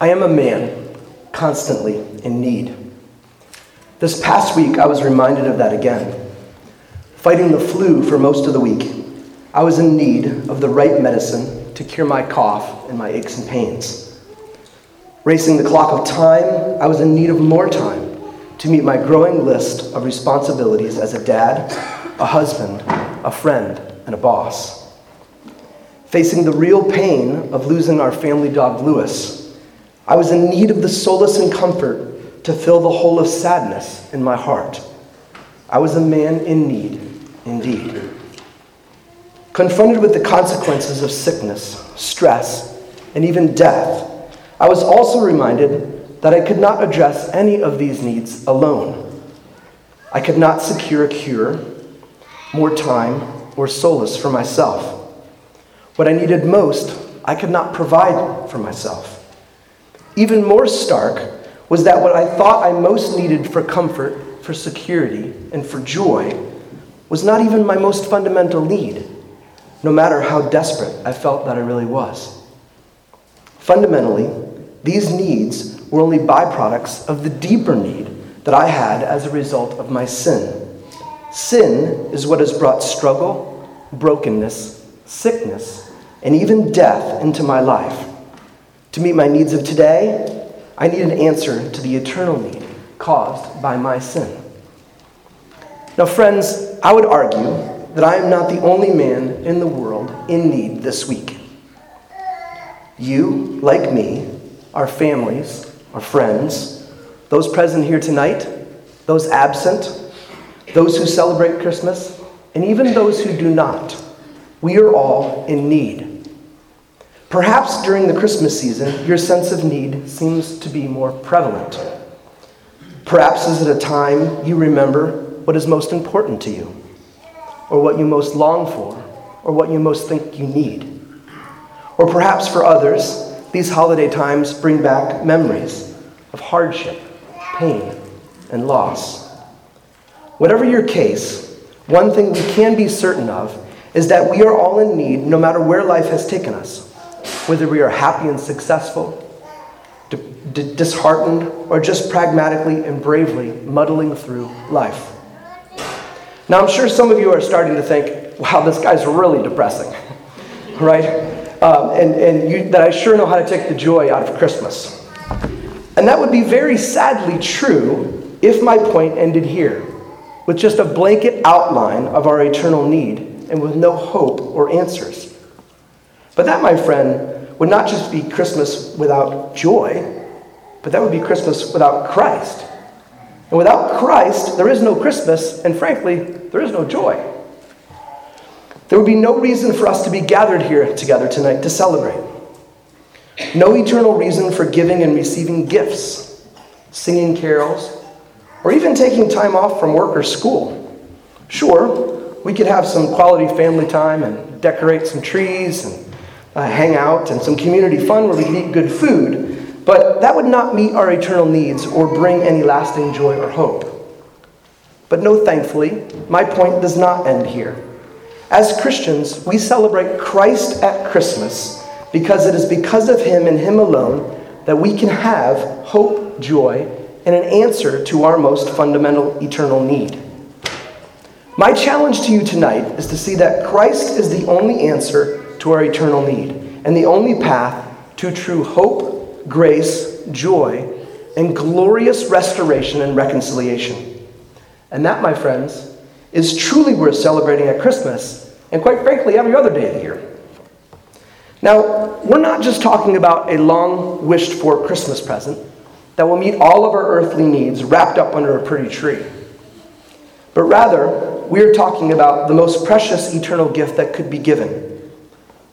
I am a man constantly in need. This past week, I was reminded of that again. Fighting the flu for most of the week, I was in need of the right medicine to cure my cough and my aches and pains. Racing the clock of time, I was in need of more time to meet my growing list of responsibilities as a dad, a husband, a friend, and a boss. Facing the real pain of losing our family dog, Lewis, I was in need of the solace and comfort to fill the hole of sadness in my heart. I was a man in need, indeed. Confronted with the consequences of sickness, stress, and even death, I was also reminded that I could not address any of these needs alone. I could not secure a cure, more time, or solace for myself. What I needed most, I could not provide for myself. Even more stark was that what I thought I most needed for comfort, for security, and for joy was not even my most fundamental need, no matter how desperate I felt that I really was. Fundamentally, these needs were only byproducts of the deeper need that I had as a result of my sin. Sin is what has brought struggle, brokenness, sickness, and even death into my life. To meet my needs of today, I need an answer to the eternal need caused by my sin. Now, friends, I would argue that I am not the only man in the world in need this week. You, like me, our families, our friends, those present here tonight, those absent, those who celebrate Christmas, and even those who do not, we are all in need. Perhaps during the Christmas season, your sense of need seems to be more prevalent. Perhaps is it a time you remember what is most important to you, or what you most long for, or what you most think you need. Or perhaps for others, these holiday times bring back memories of hardship, pain, and loss. Whatever your case, one thing we can be certain of is that we are all in need no matter where life has taken us, whether we are happy and successful, d- d- disheartened, or just pragmatically and bravely muddling through life. Now, I'm sure some of you are starting to think, wow, this guy's really depressing, right? um, and, and you, that I sure know how to take the joy out of Christmas. And that would be very sadly true if my point ended here, with just a blanket outline of our eternal need and with no hope or answers. But that, my friend, would not just be Christmas without joy, but that would be Christmas without Christ. And without Christ, there is no Christmas, and frankly, there is no joy. There would be no reason for us to be gathered here together tonight to celebrate. No eternal reason for giving and receiving gifts, singing carols, or even taking time off from work or school. Sure, we could have some quality family time and decorate some trees and uh, hang out and some community fun where we can eat good food, but that would not meet our eternal needs or bring any lasting joy or hope. But no, thankfully, my point does not end here. As Christians, we celebrate Christ at Christmas because it is because of Him and Him alone that we can have hope, joy, and an answer to our most fundamental eternal need. My challenge to you tonight is to see that Christ is the only answer to our eternal need and the only path to true hope, grace, joy, and glorious restoration and reconciliation. And that, my friends, is truly worth celebrating at Christmas and, quite frankly, every other day of the year. Now, we're not just talking about a long wished for Christmas present that will meet all of our earthly needs wrapped up under a pretty tree. But rather, we are talking about the most precious eternal gift that could be given.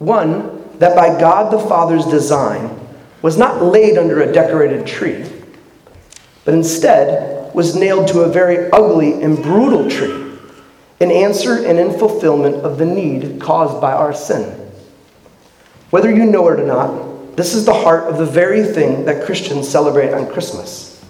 One that by God the Father's design was not laid under a decorated tree, but instead was nailed to a very ugly and brutal tree in answer and in fulfillment of the need caused by our sin. Whether you know it or not, this is the heart of the very thing that Christians celebrate on Christmas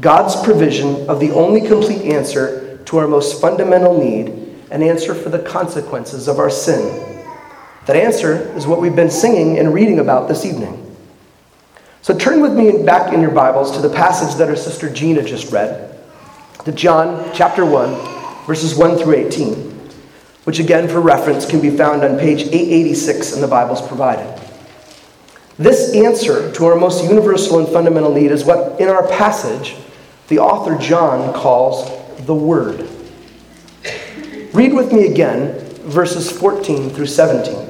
God's provision of the only complete answer to our most fundamental need, an answer for the consequences of our sin. That answer is what we've been singing and reading about this evening. So turn with me back in your Bibles to the passage that our sister Gina just read, to John chapter 1, verses 1 through 18, which again, for reference, can be found on page 886 in the Bibles provided. This answer to our most universal and fundamental need is what, in our passage, the author John calls the Word. Read with me again verses 14 through 17.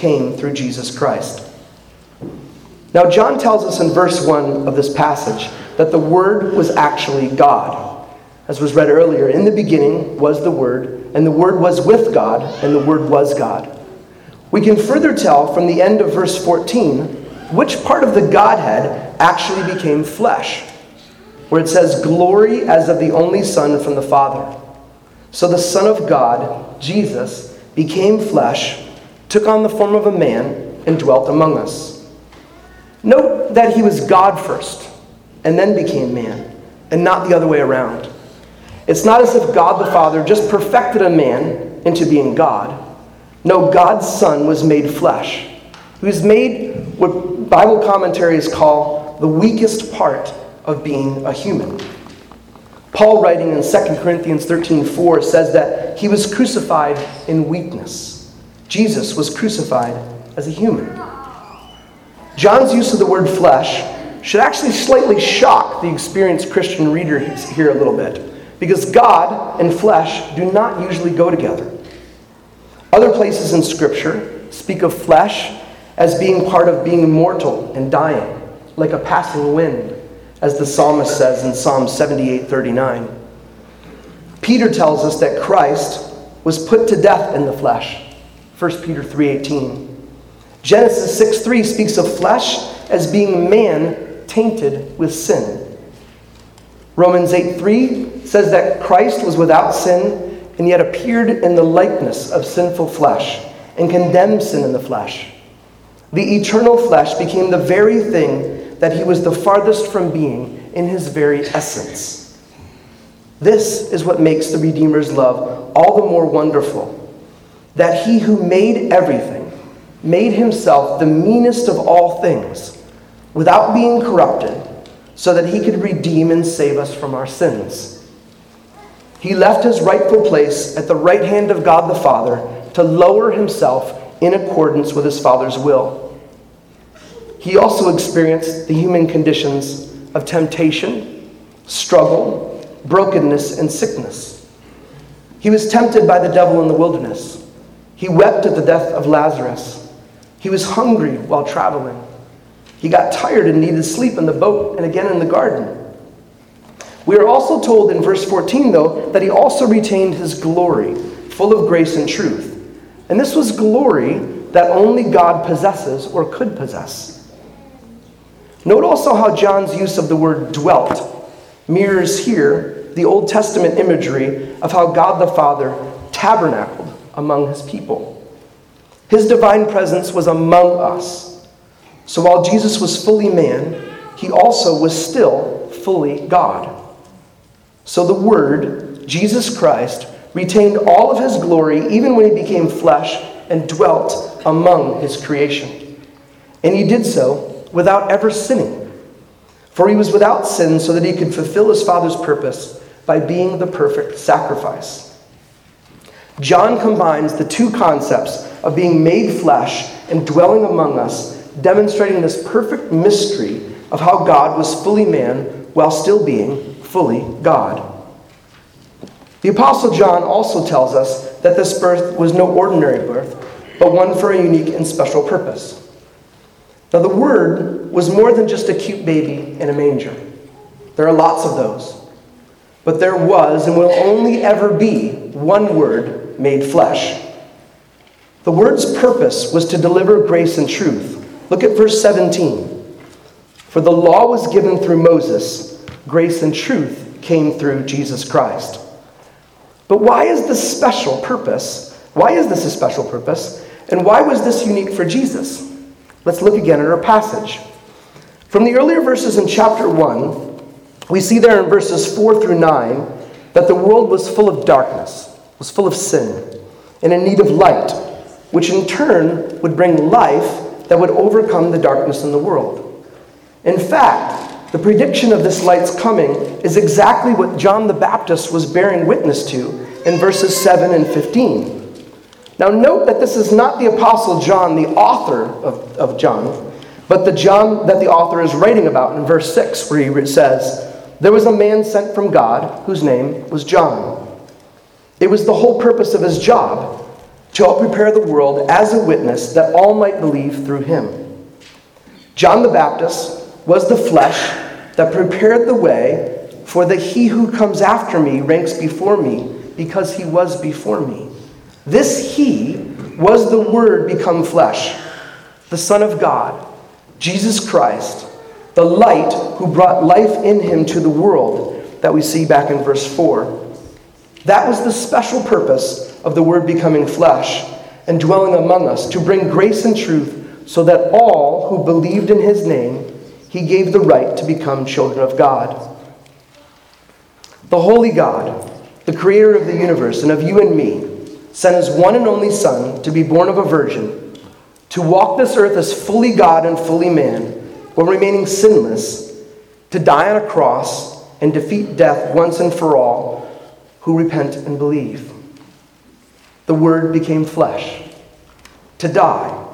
came through Jesus Christ. Now, John tells us in verse 1 of this passage that the Word was actually God. As was read earlier, in the beginning was the Word, and the Word was with God, and the Word was God. We can further tell from the end of verse 14 which part of the Godhead actually became flesh, where it says, Glory as of the only Son from the Father. So the Son of God, Jesus, became flesh took on the form of a man, and dwelt among us. Note that he was God first, and then became man, and not the other way around. It's not as if God the Father just perfected a man into being God. No, God's Son was made flesh. He was made what Bible commentaries call the weakest part of being a human. Paul, writing in 2 Corinthians 13 4, says that he was crucified in weakness. Jesus was crucified as a human. John's use of the word flesh should actually slightly shock the experienced Christian reader here a little bit, because God and flesh do not usually go together. Other places in Scripture speak of flesh as being part of being mortal and dying, like a passing wind, as the psalmist says in Psalm 78 39. Peter tells us that Christ was put to death in the flesh 1 Peter 3:18. Genesis 6:3 speaks of flesh as being man tainted with sin. Romans 8:3 says that Christ was without sin and yet appeared in the likeness of sinful flesh and condemned sin in the flesh. The eternal flesh became the very thing that he was the farthest from being in his very essence. This is what makes the Redeemer's love all the more wonderful that he who made everything made himself the meanest of all things without being corrupted, so that he could redeem and save us from our sins. He left his rightful place at the right hand of God the Father to lower himself in accordance with his Father's will. He also experienced the human conditions of temptation, struggle, brokenness, and sickness. He was tempted by the devil in the wilderness. He wept at the death of Lazarus. He was hungry while traveling. He got tired and needed sleep in the boat and again in the garden. We are also told in verse 14, though, that he also retained his glory, full of grace and truth. And this was glory that only God possesses or could possess. Note also how John's use of the word dwelt mirrors here the Old Testament imagery of how God the Father tabernacled among his people. His divine presence was among us. So while Jesus was fully man, he also was still fully God. So the Word, Jesus Christ, retained all of his glory even when he became flesh and dwelt among his creation. And he did so without ever sinning. For he was without sin so that he could fulfill his Father's purpose by being the perfect sacrifice. John combines the two concepts of being made flesh and dwelling among us, demonstrating this perfect mystery of how God was fully man while still being fully God. The Apostle John also tells us that this birth was no ordinary birth, but one for a unique and special purpose. Now, the Word was more than just a cute baby in a manger. There are lots of those. But there was and will only ever be one Made flesh. The Word's purpose was to deliver grace and truth, Look at verse 17. For the law was given through Moses, grace and truth came through Jesus Christ. But why is this special purpose? Why is this a special purpose? And why was this unique for Jesus? Let's look again at our passage. From the earlier verses in chapter 1, we see there in verses 4 through 9 that the world was full of darkness, was full of sin, and in need of light, which in turn would bring life that would overcome the darkness in the world. In fact, the prediction of this light's coming is exactly what John the Baptist was bearing witness to in verses 7 and 15. Now, note that this is not the Apostle John, the author of, of John, but the John that the author is writing about in verse 6, where he says, There was a man sent from God whose name was John. It was the whole purpose of his job to help prepare the world as a witness that all might believe through him. John the Baptist was the flesh that prepared the way for the he who comes after me ranks before me because he was before me. This he was the Word become flesh, the Son of God Jesus Christ, the light who brought life in him to the world that we see back in verse 4. That was the special purpose of the Word becoming flesh and dwelling among us, to bring grace and truth so that all who believed in his name, he gave the right to become children of God. The Holy God, the creator of the universe and of you and me, sent his one and only Son to be born of a virgin to walk this earth as fully God and fully man, while remaining sinless, to die on a cross and defeat death once and for all who repent and believe. The Word became flesh to die,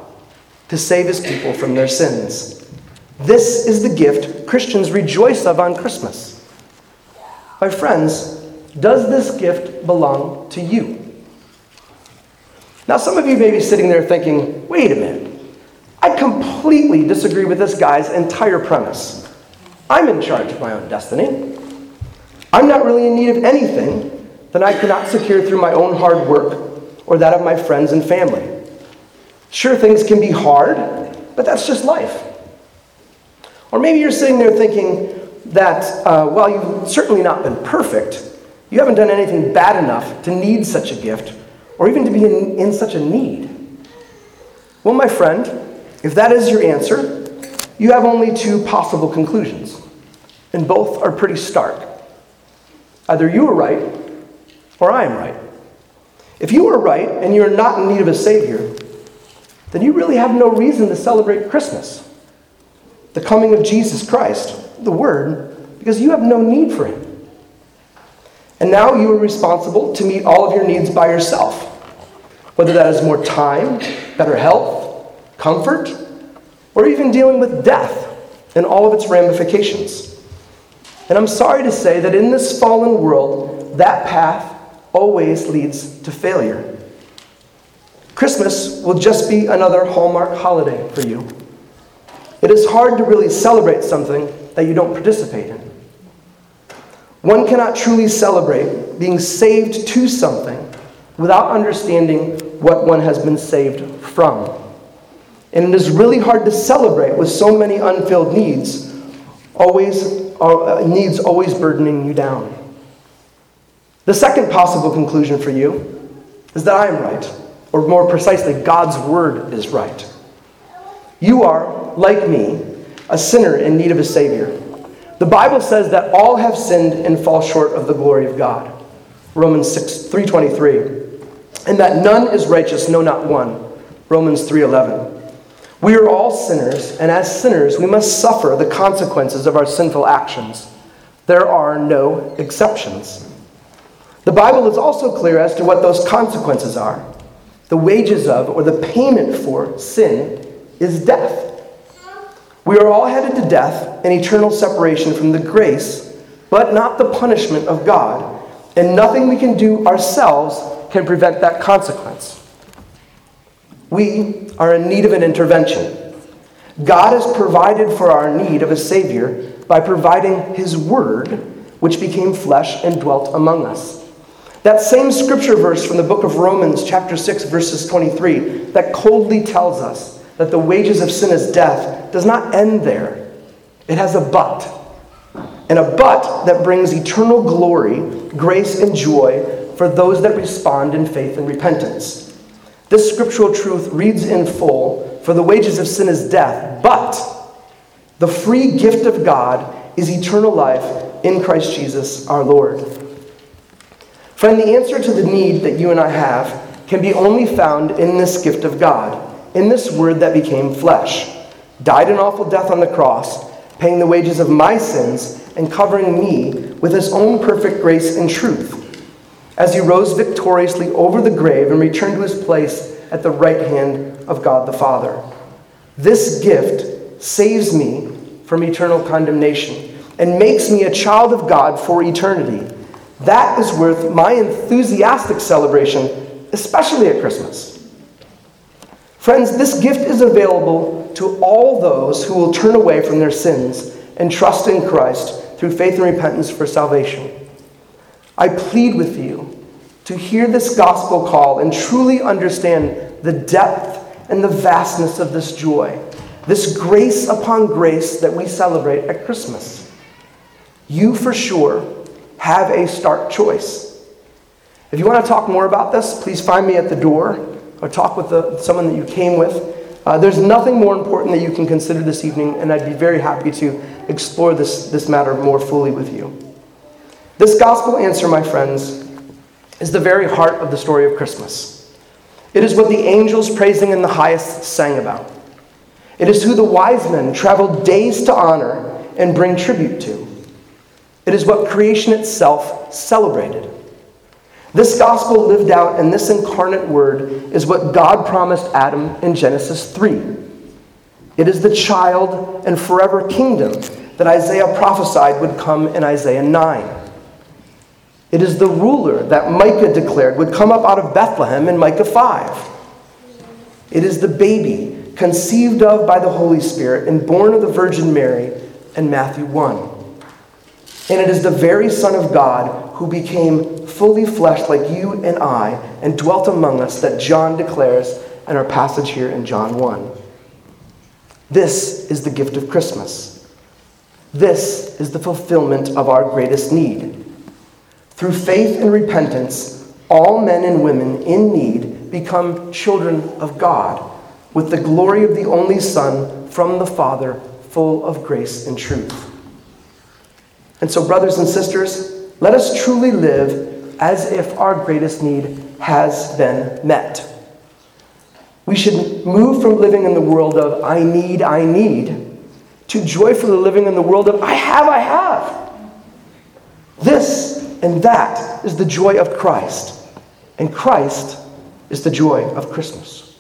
to save his people from their sins. This is the gift Christians rejoice of on Christmas. My friends, does this gift belong to you? Now, some of you may be sitting there thinking, wait a minute. I completely disagree with this guy's entire premise. I'm in charge of my own destiny. I'm not really in need of anything that I cannot secure through my own hard work or that of my friends and family. Sure, things can be hard, but that's just life. Or maybe you're sitting there thinking that uh, while you've certainly not been perfect, you haven't done anything bad enough to need such a gift or even to be in, in such a need? Well, my friend, if that is your answer, you have only two possible conclusions, and both are pretty stark. Either you are right, or I am right. If you are right and you're not in need of a Savior, then you really have no reason to celebrate Christmas, the coming of Jesus Christ, the Word, because you have no need for Him. And now you are responsible to meet all of your needs by yourself, whether that is more time, better health, comfort, or even dealing with death and all of its ramifications. And I'm sorry to say that in this fallen world, that path always leads to failure. Christmas will just be another Hallmark holiday for you. It is hard to really celebrate something that you don't participate in. One cannot truly celebrate being saved to something without understanding what one has been saved from. And it is really hard to celebrate with so many unfilled needs, always uh, needs always burdening you down. The second possible conclusion for you is that I am right, or more precisely, God's word is right. You are, like me, a sinner in need of a Savior. The Bible says that all have sinned and fall short of the glory of God. Romans 6, 3.23. And that none is righteous, no, not one. Romans 3.11. We are all sinners, and as sinners, we must suffer the consequences of our sinful actions. There are no exceptions. The Bible is also clear as to what those consequences are. The wages of, or the payment for, sin is death. We are all headed to death and eternal separation from the grace, but not the punishment of God. And nothing we can do ourselves can prevent that consequence. We are in need of an intervention. God has provided for our need of a Savior by providing His Word, which became flesh and dwelt among us. That same scripture verse from the book of Romans, chapter 6, verses 23, that coldly tells us that the wages of sin is death does not end there. It has a but. And a but that brings eternal glory, grace, and joy for those that respond in faith and repentance. This scriptural truth reads in full For the wages of sin is death, but the free gift of God is eternal life in Christ Jesus our Lord. Friend, the answer to the need that you and I have can be only found in this gift of God, in this word that became flesh, died an awful death on the cross, paying the wages of my sins and covering me with his own perfect grace and truth, as he rose victoriously over the grave and returned to his place at the right hand of God the Father. This gift saves me from eternal condemnation and makes me a child of God for eternity. That is worth my enthusiastic celebration, especially at Christmas. Friends, this gift is available to all those who will turn away from their sins and trust in Christ through faith and repentance for salvation. I plead with you to hear this gospel call and truly understand the depth and the vastness of this joy, this grace upon grace that we celebrate at Christmas. You for sure have a stark choice. If you want to talk more about this, please find me at the door or talk with the, someone that you came with. Uh, there's nothing more important that you can consider this evening, and I'd be very happy to explore this, this matter more fully with you. This gospel answer, my friends, is the very heart of the story of Christmas. It is what the angels praising in the highest sang about. It is who the wise men traveled days to honor and bring tribute to. It is what creation itself celebrated. This gospel lived out in this incarnate word is what God promised Adam in Genesis 3. It is the child and forever kingdom that Isaiah prophesied would come in Isaiah 9. It is the ruler that Micah declared would come up out of Bethlehem in Micah 5. It is the baby conceived of by the Holy Spirit and born of the Virgin Mary in Matthew 1. And it is the very Son of God who became fully fleshed like you and I and dwelt among us that John declares in our passage here in John 1. This is the gift of Christmas. This is the fulfillment of our greatest need. Through faith and repentance, all men and women in need become children of God, with the glory of the only Son from the Father, full of grace and truth. And so, brothers and sisters, let us truly live as if our greatest need has been met. We should move from living in the world of I need, I need, to joyfully living in the world of I have, I have. This and that is the joy of Christ. And Christ is the joy of Christmas.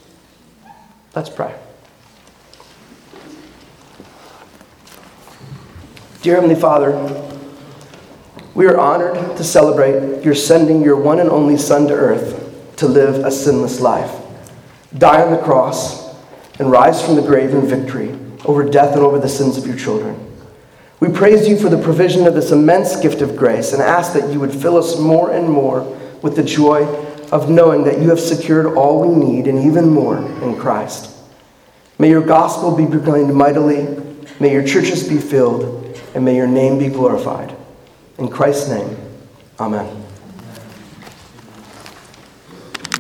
Let's pray. Dear Heavenly Father, we are honored to celebrate your sending your one and only Son to earth to live a sinless life, die on the cross, and rise from the grave in victory over death and over the sins of your children. We praise you for the provision of this immense gift of grace and ask that you would fill us more and more with the joy of knowing that you have secured all we need and even more in Christ. May your gospel be proclaimed mightily, may your churches be filled, and may your name be glorified. In Christ's name, amen.